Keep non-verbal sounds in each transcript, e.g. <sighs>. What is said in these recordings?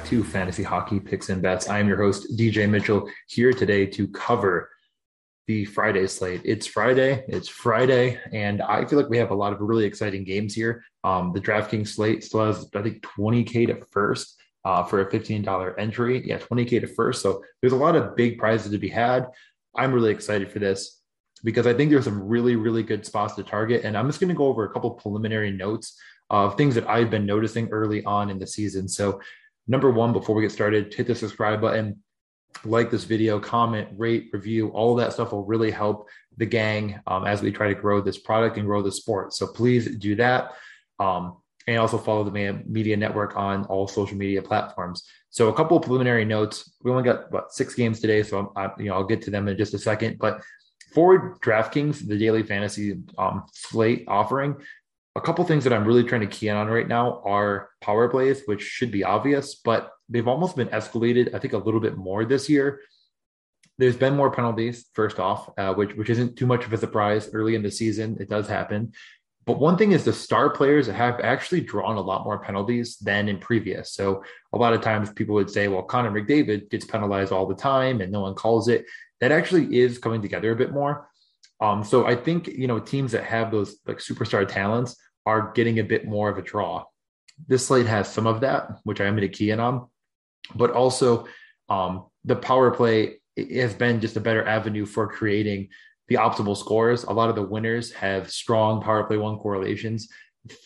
back to Fantasy Hockey Picks and Bets. I am your host, DJ Mitchell, here today to cover the Friday slate. It's Friday, it's Friday, and I feel like we have a lot of really exciting games here. Um, the DraftKings slate still has, I think, 20K to first uh, for a $15 entry. Yeah, 20K to first. So there's a lot of big prizes to be had. I'm really excited for this because I think there's some really, really good spots to target. And I'm just going to go over a couple preliminary notes of things that I've been noticing early on in the season. So, number one, before we get started, hit the subscribe button, like this video, comment, rate, review. All that stuff will really help the gang um, as we try to grow this product and grow the sport. So, please do that. Um, and also follow the media network on all social media platforms. So a couple preliminary notes. We only got what six games today, so I, you know I'll get to them in just a second. But for DraftKings, the daily fantasy um, slate offering, a couple things that I'm really trying to key in on right now are power plays, which should be obvious, but they've almost been escalated. I think a little bit more this year. There's been more penalties, first off, uh, which which isn't too much of a surprise early in the season. It does happen. But one thing is the star players have actually drawn a lot more penalties than in previous. So a lot of times people would say, well, Connor McDavid gets penalized all the time and no one calls it. That actually is coming together a bit more. Um, so I think you know teams that have those like superstar talents are getting a bit more of a draw. This slate has some of that, which I am going to key in on, but also um, the power play has been just a better avenue for creating the optimal scores. A lot of the winners have strong power play one correlations,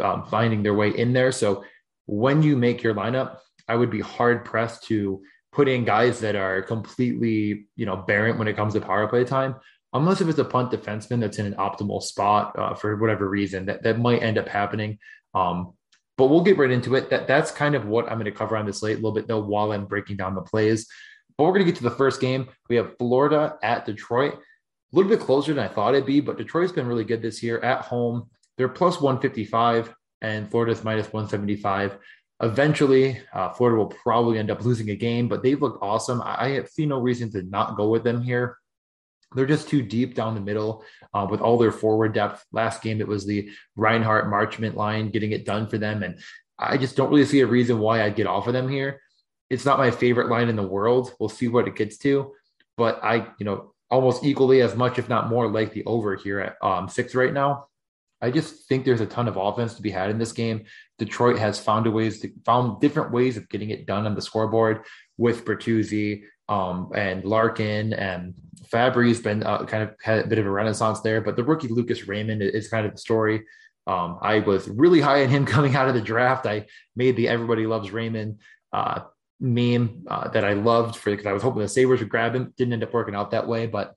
um, finding their way in there. So when you make your lineup, I would be hard pressed to put in guys that are completely, you know, barren when it comes to power play time unless if it's a punt defenseman that's in an optimal spot uh, for whatever reason that, that might end up happening. Um, but we'll get right into it. That that's kind of what I'm going to cover on this slate a little bit though while I'm breaking down the plays. But we're going to get to the first game. We have Florida at Detroit. A little bit closer than I thought it'd be, but Detroit's been really good this year at home. They're plus 155 and Florida's minus 175. Eventually, uh, Florida will probably end up losing a game, but they've looked awesome. I, I see no reason to not go with them here they're just too deep down the middle uh, with all their forward depth. Last game, it was the Reinhart Marchment line getting it done for them. And I just don't really see a reason why I'd get off of them here. It's not my favorite line in the world. We'll see what it gets to. But I, you know, almost equally as much, if not more, like the over here at um, six right now. I just think there's a ton of offense to be had in this game. Detroit has found ways to found different ways of getting it done on the scoreboard with Bertuzzi um, and Larkin and Fabbri's been uh, kind of had a bit of a renaissance there, but the rookie Lucas Raymond is kind of the story. Um, I was really high on him <laughs> coming out of the draft. I made the "Everybody Loves Raymond" uh, meme uh, that I loved for because I was hoping the Sabres would grab him. Didn't end up working out that way, but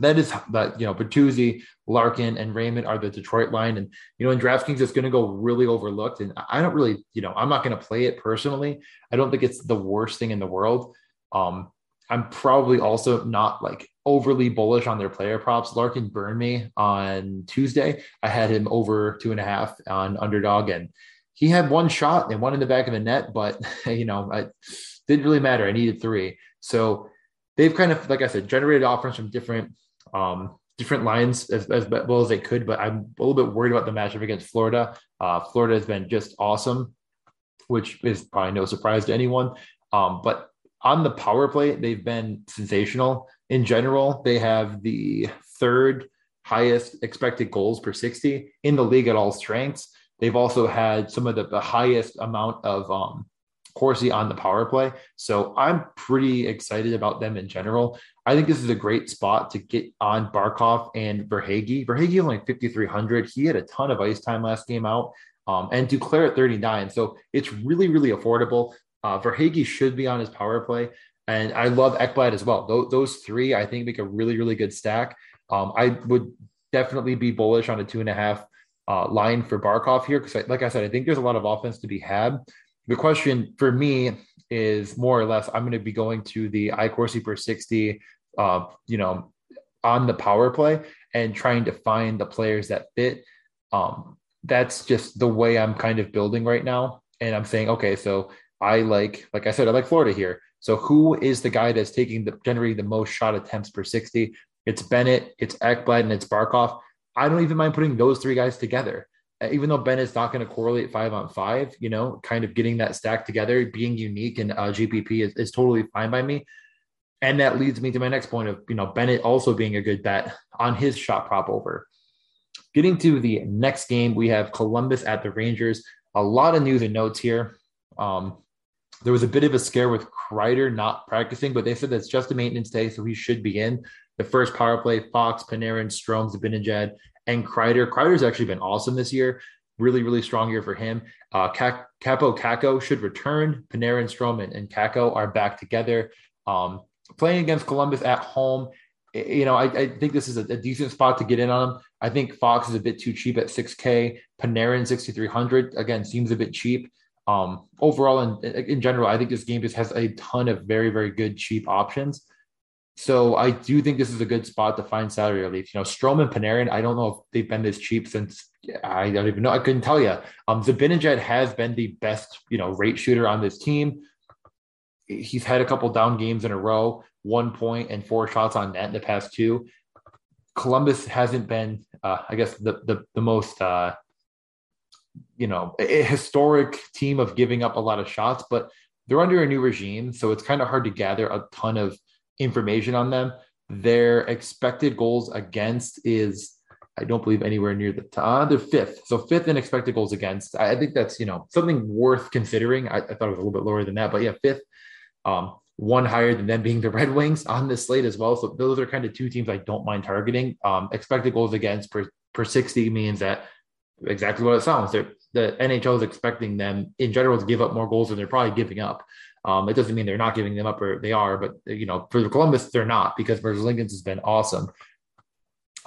that is that you know Bertuzzi, Larkin, and Raymond are the Detroit line, and you know in DraftKings it's going to go really overlooked. And I don't really, you know, I'm not going to play it personally. I don't think it's the worst thing in the world. Um, I'm probably also not like overly bullish on their player props. Larkin burned me on Tuesday. I had him over two and a half on underdog, and he had one shot and one in the back of the net, but <laughs> you know, it didn't really matter. I needed three. So they've kind of, like I said, generated offers from different um, different lines as, as well as they could, but I'm a little bit worried about the matchup against Florida. Uh, Florida has been just awesome, which is probably no surprise to anyone. Um, but on the power play, they've been sensational. In general, they have the third highest expected goals per 60 in the league at all strengths. They've also had some of the, the highest amount of um, Corsi on the power play. So I'm pretty excited about them in general. I think this is a great spot to get on Barkov and Verhaeghe. Verhaeghe only 5,300. He had a ton of ice time last game out. Um, and Duclair at 39. So it's really, really affordable. Uh, Verhaeghe should be on his power play. And I love Ekblad as well. Those, those three, I think, make a really, really good stack. Um, I would definitely be bullish on a two and a half uh, line for Barkov here because, like I said, I think there's a lot of offense to be had. The question for me is more or less I'm going to be going to the iCorsi per 60, uh, you know, on the power play and trying to find the players that fit. Um, that's just the way I'm kind of building right now. And I'm saying, okay, so I like, like I said, I like Florida here. So who is the guy that's taking the generating the most shot attempts per 60? It's Bennett, it's Ekblad, and it's Barkov. I don't even mind putting those three guys together. even though Ben is not going to correlate five on five, you know, kind of getting that stack together, being unique in uh, GPP is, is totally fine by me. And that leads me to my next point of, you know, Bennett also being a good bet on his shot prop over. Getting to the next game, we have Columbus at the Rangers. A lot of news and notes here. Um, there was a bit of a scare with Kreider not practicing, but they said that's just a maintenance day, so he should be in. The first power play, Fox, Panarin, Strome, Zibanejad, and Kreider. Kreider's actually been awesome this year. Really, really strong year for him. Uh, Kaapo Kakko should return. Panarin, Strome, and, Kakko are back together. Um, playing against Columbus at home, you know, I, I think this is a, a, decent spot to get in on them. I think Fox is a bit too cheap at 6K. Panarin 6,300 again seems a bit cheap. Um, overall, in, in general, I think this game just has a ton of very, very good cheap options. So I do think this is a good spot to find salary relief. You know, Strome and Panarin, I don't know if they've been this cheap since I don't even know. I couldn't tell you. Um, has been the best, you know, rate shooter on this team. He's had a couple down games in a row, one point and four shots on net in the past two. Columbus hasn't been, uh, I guess, the the, the most, uh, you know, a historic team of giving up a lot of shots, but they're under a new regime, so it's kind of hard to gather a ton of information on them. Their expected goals against is, I don't believe anywhere near the top. Uh, they're fifth, so fifth in expected goals against. I, I think that's you know something worth considering. I, I, thought it was a little bit lower than that, but yeah, fifth. Um, one higher than them being the Red Wings on this slate as well. So those are kind of two teams I don't mind targeting. Um, expected goals against per, per 60 means that exactly what it sounds. They're, the NHL is expecting them in general to give up more goals than they're probably giving up. Um, it doesn't mean they're not giving them up or they are, but you know, for the Columbus, they're not because Merzlikins has been awesome.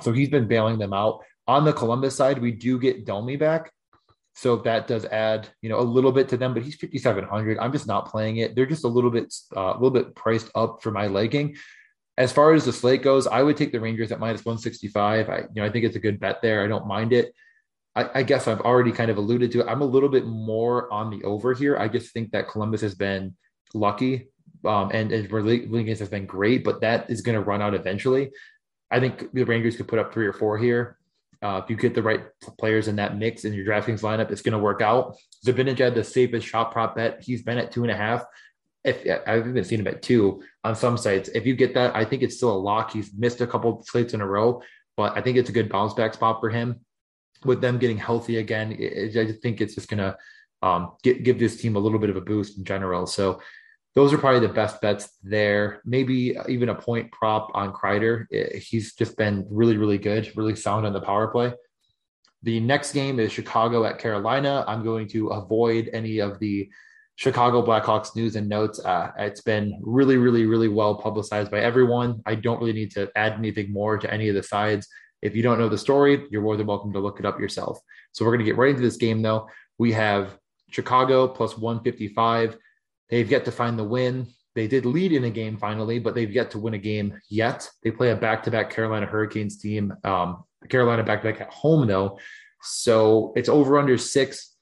So he's been bailing them out. On the Columbus side, we do get Domi back. So that does add, you know, a little bit to them, but he's 5,700. I'm just not playing it. They're just a little bit, uh, a little bit priced up for my liking. As far as the slate goes, I would take the Rangers at minus 165. I, you know, I think it's a good bet there. I don't mind it. I, I guess I've already kind of alluded to it. I'm a little bit more on the over here. I just think that Columbus has been lucky. Um, and, and Lincoln has been great, but that is going to run out eventually. I think the Rangers could put up three or four here. Uh, if you get the right players in that mix in your DraftKings lineup, it's going to work out. Zibanejad, the safest shot prop bet, he's been at two and a half. If I've even seen him at two on some sites, if you get that, I think it's still a lock. He's missed a couple slates in a row, but I think it's a good bounce back spot for him. With them getting healthy again, it, I think it's just going to um, give this team a little bit of a boost in general. So those are probably the best bets there. Maybe even a point prop on Kreider. He's just been really, really good, really sound on the power play. The next game is Chicago at Carolina. I'm going to avoid any of the Chicago Blackhawks news and notes. Uh, it's been really, really, really well publicized by everyone. I don't really need to add anything more to any of the sides. If you don't know the story, you're more than welcome to look it up yourself. So we're going to get right into this game, though. We have Chicago plus 155 They've yet to find the win. They did lead in a game finally, but they've yet to win a game yet. They play a back to back Carolina Hurricanes team. Um, Carolina back to back at home, though. So it's over under six.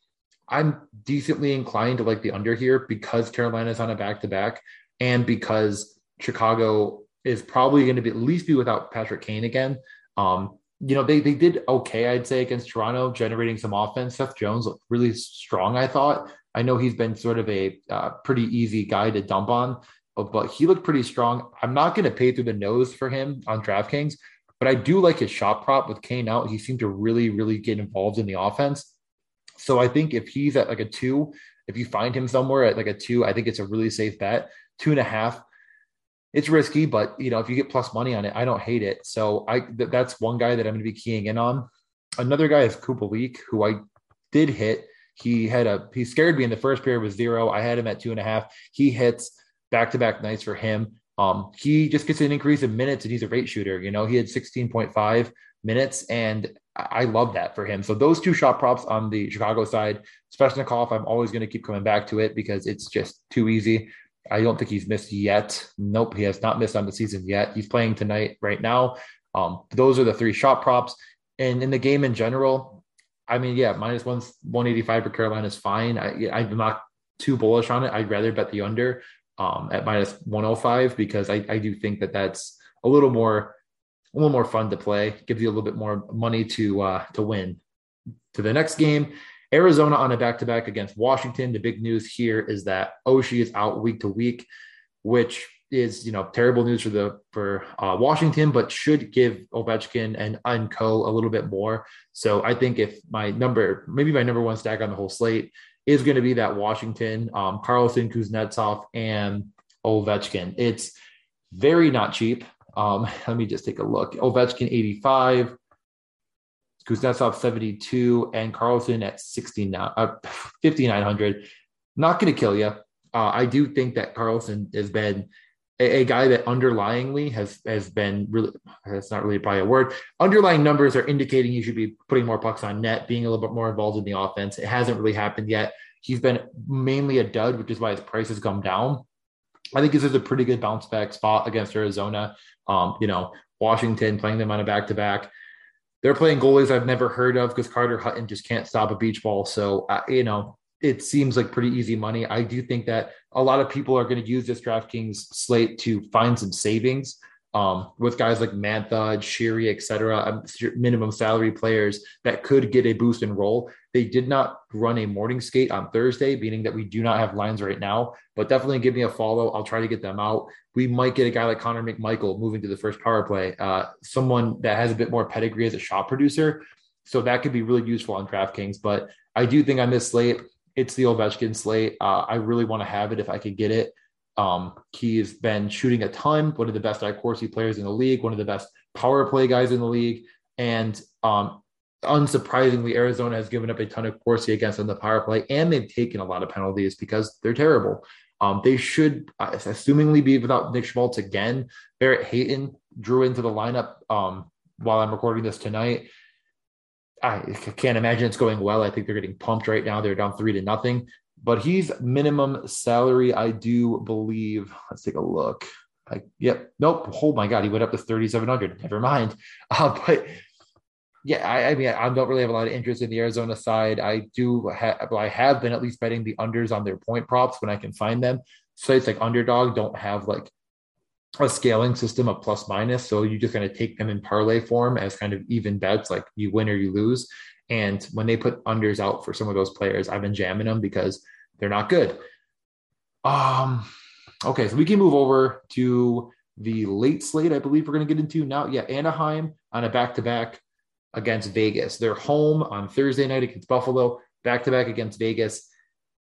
I'm decently inclined to like the under here because Carolina's on a back to back and because Chicago is probably going to be at least be without Patrick Kane again. Um, you know, they they did okay, I'd say, against Toronto, generating some offense. Seth Jones looked really strong, I thought. I know he's been sort of a uh, pretty easy guy to dump on, but, he looked pretty strong. I'm not going to pay through the nose for him on DraftKings, but I do like his shot prop with Kane out. He seemed to really, really get involved in the offense. So I think if he's at like a two, if you find him somewhere at like a two, I think it's a really safe bet. Two and a half. It's risky, but you know if you get plus money on it, I don't hate it. So I th- that's one guy that I'm going to be keying in on. Another guy is Kubalik, who I did hit he had a he scared me in the first period with zero. I had him at two and a half. He hits back to back nights for him. Um, he just gets an increase in minutes and he's a rate shooter. You know, he had 16.5 minutes and I love that for him. So those two shot props on the Chicago side, Svechnikov, I'm always going to keep coming back to it because it's just too easy. I don't think he's missed yet. Nope, he has not missed on the season yet. He's playing tonight right now. Um, those are the three shot props. And in the game in general, I mean, yeah, minus one one eighty five for Carolina is fine. I, I'm not too bullish on it. I'd rather bet the under um, at 105 because I, I do think that that's a little more a little more fun to play. Gives you a little bit more money to uh, to win. to the next game. Arizona on a back to back against Washington. The big news here is that Oshie is out week to week, which is you know terrible news for the for uh, Washington, but should give Ovechkin and Unco a little bit more. So I think if my number, maybe my number one stack on the whole slate is going to be that Washington, um, Carlson, Kuznetsov, and Ovechkin. It's very not cheap. Um, <laughs> let me just take a look. Ovechkin 85, Kuznetsov 72, and Carlson at 69, uh, 5,900. Not going to kill you. Uh, I do think that Carlson has been a, a, guy that underlyingly has has been really that's not really probably a word. Underlying numbers are indicating you should be putting more pucks on net, being a little bit more involved in the offense. It hasn't really happened yet. He's been mainly a dud, which is why his price has come down. I think this is a pretty good bounce back spot against Arizona. Um, you know, Washington playing them on a back to back. They're playing goalies I've never heard of because Carter Hutton just can't stop a beach ball. So, uh, you know, it seems like pretty easy money. I do think that a lot of people are going to use this DraftKings slate to find some savings um, with guys like Mantha, Sheary, et cetera, um, minimum salary players that could get a boost in role. They did not run a morning skate on Thursday, meaning that we do not have lines right now, but definitely give me a follow. I'll try to get them out. We might get a guy like Connor McMichael moving to the first power play, uh, someone that has a bit more pedigree as a shot producer. So that could be really useful on DraftKings. But I do think on this slate, it's the Ovechkin slate. Uh, I really want to have it if I could get it. Um, he's been shooting a ton, one of the best Corsi players in the league, one of the best power play guys in the league. And um, unsurprisingly, Arizona has given up a ton of Corsi against on the power play, and they've taken a lot of penalties because they're terrible. Um, they should, uh, assumingly, be without Nick Schmaltz again. Barrett Hayton drew into the lineup um, while I'm recording this tonight. I can't imagine it's going well. I think they're getting pumped right now. They're down three to nothing, but he's minimum salary. I do believe. Let's take a look. I, yep. Nope. Oh my God. He went up to 3,700. Never mind. <laughs> Uh, but yeah, I, I, mean, I don't really have a lot of interest in the Arizona side. I do have, I have been at least betting the unders on their point props when I can find them. Sites like Underdog don't have like a scaling system of plus minus. So you just kind of take them in parlay form as kind of even bets, like you win or you lose. And when they put unders out for some of those players, I've been jamming them because they're not good. Um, okay, so we can move over to the late slate. I believe we're going to get into now. Yeah, Anaheim on a back to back against Vegas. They're home on Thursday night against Buffalo, back to back against Vegas.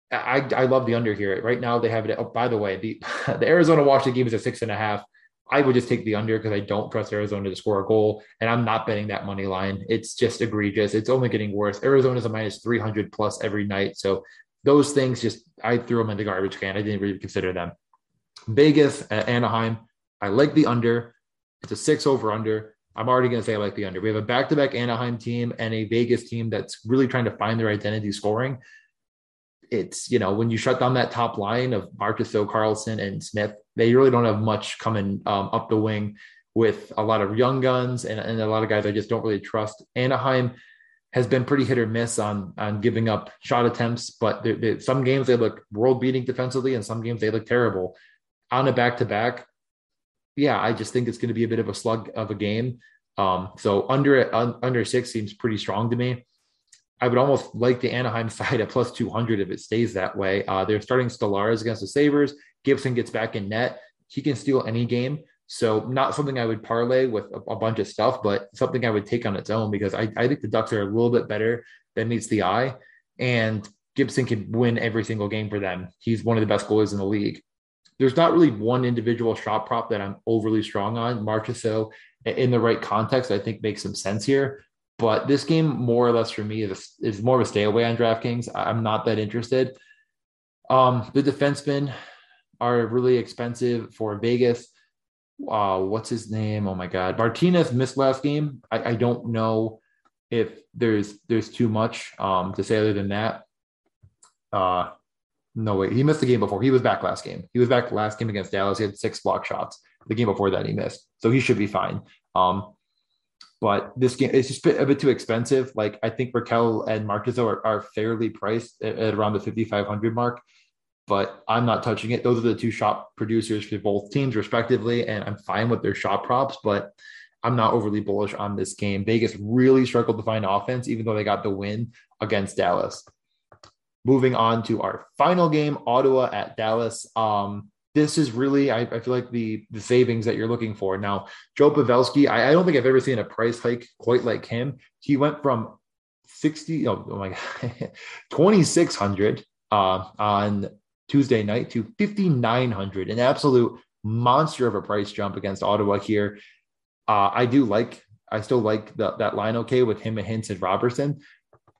I, I love the under here. Right now they have it. Oh, by the way, the <laughs> the Arizona Washington game is a six and a half. I would just take the under because I don't trust Arizona to score a goal, and I'm not betting that money line. It's just egregious. It's only getting worse. Arizona's a minus 300 plus every night. So those things just I threw them in the garbage can. I didn't really consider them. Vegas, at Anaheim. I like the under. It's a six over under. I'm already going to say I like the under. We have a back to back Anaheim team and a Vegas team that's really trying to find their identity scoring it's you know when you shut down that top line of Marchessault, Karlsson and Smith, they really don't have much coming um, up the wing with a lot of young guns and, and a lot of guys I just don't really trust. Anaheim has been pretty hit or miss on on giving up shot attempts, but they're, they're, some games they look world beating defensively, and some games they look terrible. On a back to back, yeah, I just think it's going to be a bit of a slug of a game. Um, so under under six seems pretty strong to me. I would almost like the Anaheim <laughs> side at plus 200 if it stays that way. Uh, they're starting Stolarz against the Sabres. Gibson gets back in net. He can steal any game. So, not something I would parlay with a, a bunch of stuff, but something I would take on its own because I, I think the Ducks are a little bit better than meets the eye. And Gibson can win every single game for them. He's one of the best goalies in the league. There's not really one individual shot prop that I'm overly strong on. Marchessault, in the right context, I think makes some sense here. But this game, more or less for me, is, is more of a stay away on DraftKings. I'm not that interested. Um, the defensemen are really expensive for Vegas. Uh, what's his name? Oh my God, Martinez missed last game. I, I don't know if there's there's too much um, to say other than that. Uh, no way, he missed the game before. He was back last game. He was back last game against Dallas. He had six block shots. The game before that, he missed, so he should be fine. Um, but this game is just a bit, too expensive. Like I think Rakell and Marchessault are, are fairly priced at, at around the 5,500 mark, but I'm not touching it. Those are the two shot producers for both teams respectively. And I'm fine with their shot props, but I'm not overly bullish on this game. Vegas really struggled to find offense, even though they got the win against Dallas. Moving on to our final game, Ottawa at Dallas. Um, this is really, I, I, feel like the the savings that you're looking for. Now, Joe Pavelski, I, I, don't think I've ever seen a price hike quite like him. He went from 60, oh, oh my God, <laughs> 2,600 uh, on Tuesday night to 5,900, an absolute monster of a price jump against Ottawa here. Uh, I do like, I still like the, that line okay with him and Hintz and Robertson.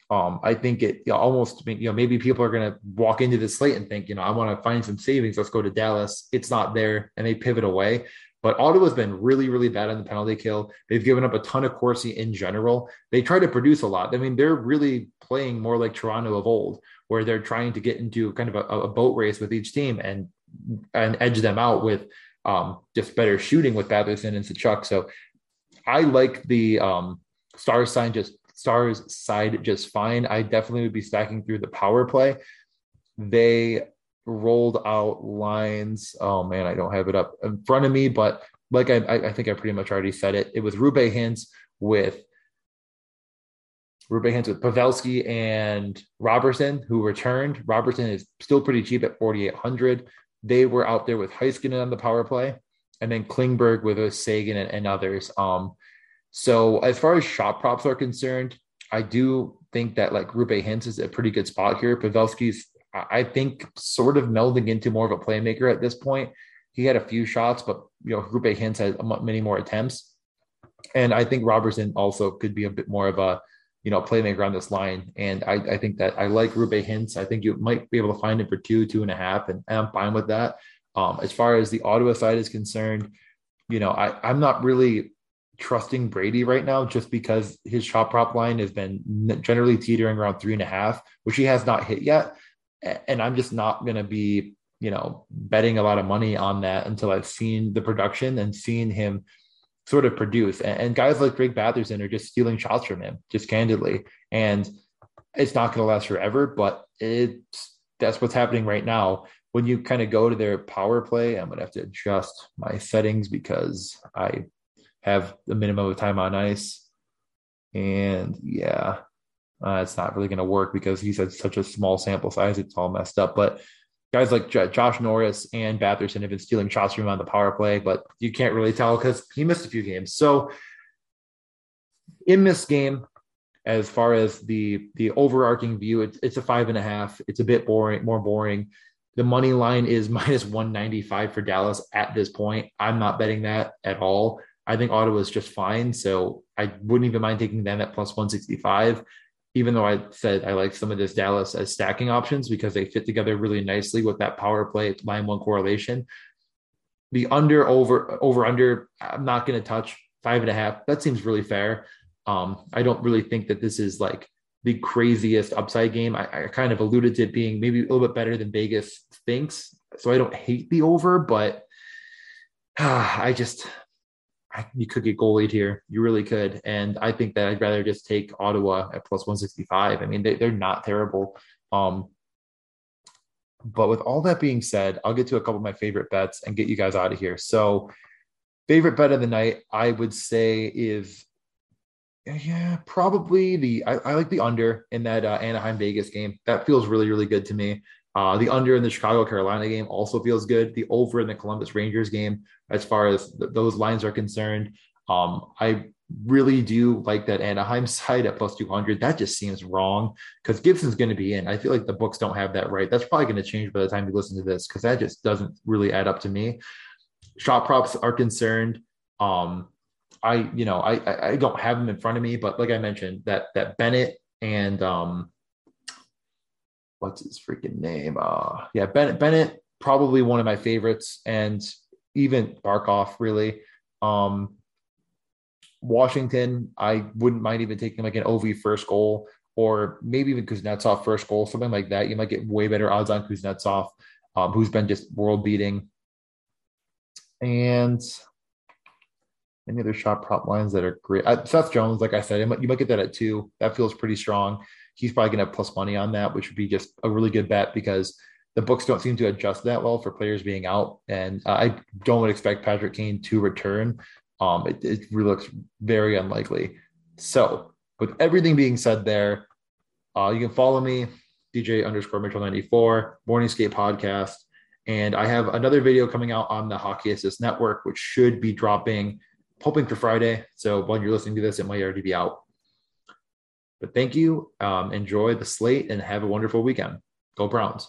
Um, I think it you know, almost, you know, maybe people are going to walk into the slate and think, you know, I want to find some savings. Let's go to Dallas. It's not there, and they pivot away. But Ottawa's been really, really bad on the penalty kill. They've given up a ton of Corsi in general. They try to produce a lot. I mean, they're really playing more like Toronto of old, where they're trying to get into kind of a, a boat race with each team and and edge them out with um, just better shooting with Batherson and Tkachuk. So I like the um, star sign just stars side just fine. I definitely would be stacking through the power play. They rolled out lines. Oh man, I don't have it up in front of me, but like I, I think I pretty much already said it. It was Roope Hintz with Roope Hintz with Pavelski and Robertson, who returned. Robertson is still pretty cheap at 4,800. They were out there with Heiskanen on the power play, and then Klingberg with Seguin and, and others. Um, so as far as shot props are concerned, I do think that like Roope Hintz is a pretty good spot here. Pavelski's, I think, sort of melding into more of a playmaker at this point. He had a few shots, but you know, Roope Hintz had many more attempts, and I think Robertson also could be a bit more of a you know playmaker on this line. And I, I think that I like Roope Hintz. I think you might be able to find him for two, two and a half, and, and I'm fine with that. Um, as far as the Ottawa side is concerned, you know, I, I'm not really trusting Brady right now just because his shot prop line has been generally teetering around three and a half, which he has not hit yet. And I'm just not going to be, you know, betting a lot of money on that until I've seen the production and seen him sort of produce. And, guys like Greg Batherson are just stealing shots from him, just candidly. And it's not going to last forever, but it's that's what's happening right now. When you kind of go to their power play, I'm going to have to adjust my settings because I have a minimum of time on ice. And yeah, uh, it's not really going to work because he's had such a small sample size. It's all messed up. But guys like J- Josh Norris and Batherson have been stealing shots from him on the power play, but you can't really tell because he missed a few games. So in this game, as far as the the overarching view, it's, it's a five and a half. It's a bit boring, more boring. The money line is <laughs> minus 195 for Dallas at this point. I'm not betting that at all. I think Ottawa is just fine. So I wouldn't even mind taking them at plus 165, even though I said I like some of this Dallas as stacking options because they fit together really nicely with that power play line one correlation. The under over over under, I'm not going to touch five and a half. That seems really fair. Um, I don't really think that this is like the craziest upside game. I, I kind of alluded to it being maybe a little bit better than Vegas thinks. So I don't hate the over, but <sighs> I just you could get goalied here. You really could. And I think that I'd rather just take Ottawa at plus 165. I mean, they, they're not terrible. Um, but with all that being said, I'll get to a couple of my favorite bets and get you guys out of here. So, favorite bet of the night, I would say is, yeah, probably the, I, I like the under in that uh, Anaheim Vegas game. That feels really, really good to me. Uh, the under in the Chicago Carolina game also feels good. The over in the Columbus Rangers game, as far as th- those lines are concerned, um, I really do like that Anaheim <laughs> side at plus 200. That just seems wrong because Gibson's going to be in. I feel like the books don't have that right. That's probably going to change by the time you listen to this because that just doesn't really add up to me. Shot props are concerned. Um, I, you know, I, I don't have them in front of me, but like I mentioned, that that Bennett and um, what's his freaking name? Uh, yeah, Bennett. Bennett, probably one of my favorites, and even Barkov, really. Um, Washington, I wouldn't mind even taking like an OV first goal, or maybe even Kuznetsov first goal, something like that. You might get way better odds on Kuznetsov, um, who's been just world beating. And any other shot prop lines that are great? Uh, Seth Jones, like I said, you might get that at two. That feels pretty strong he's probably going to have plus money on that, which would be just a really good bet because the books don't seem to adjust that well for players being out. And uh, I don't expect Patrick Kane to return. Um, it, it really looks very unlikely. So, with everything being said there, uh, you can follow me, DJ underscore Mitchell 94, Morning Skate Podcast. And I have another video coming out on the Hockey Assist Network, which should be dropping, hoping for Friday. So when you're listening to this, it might already be out. But thank you. Um, enjoy the slate and have a wonderful weekend. Go Browns.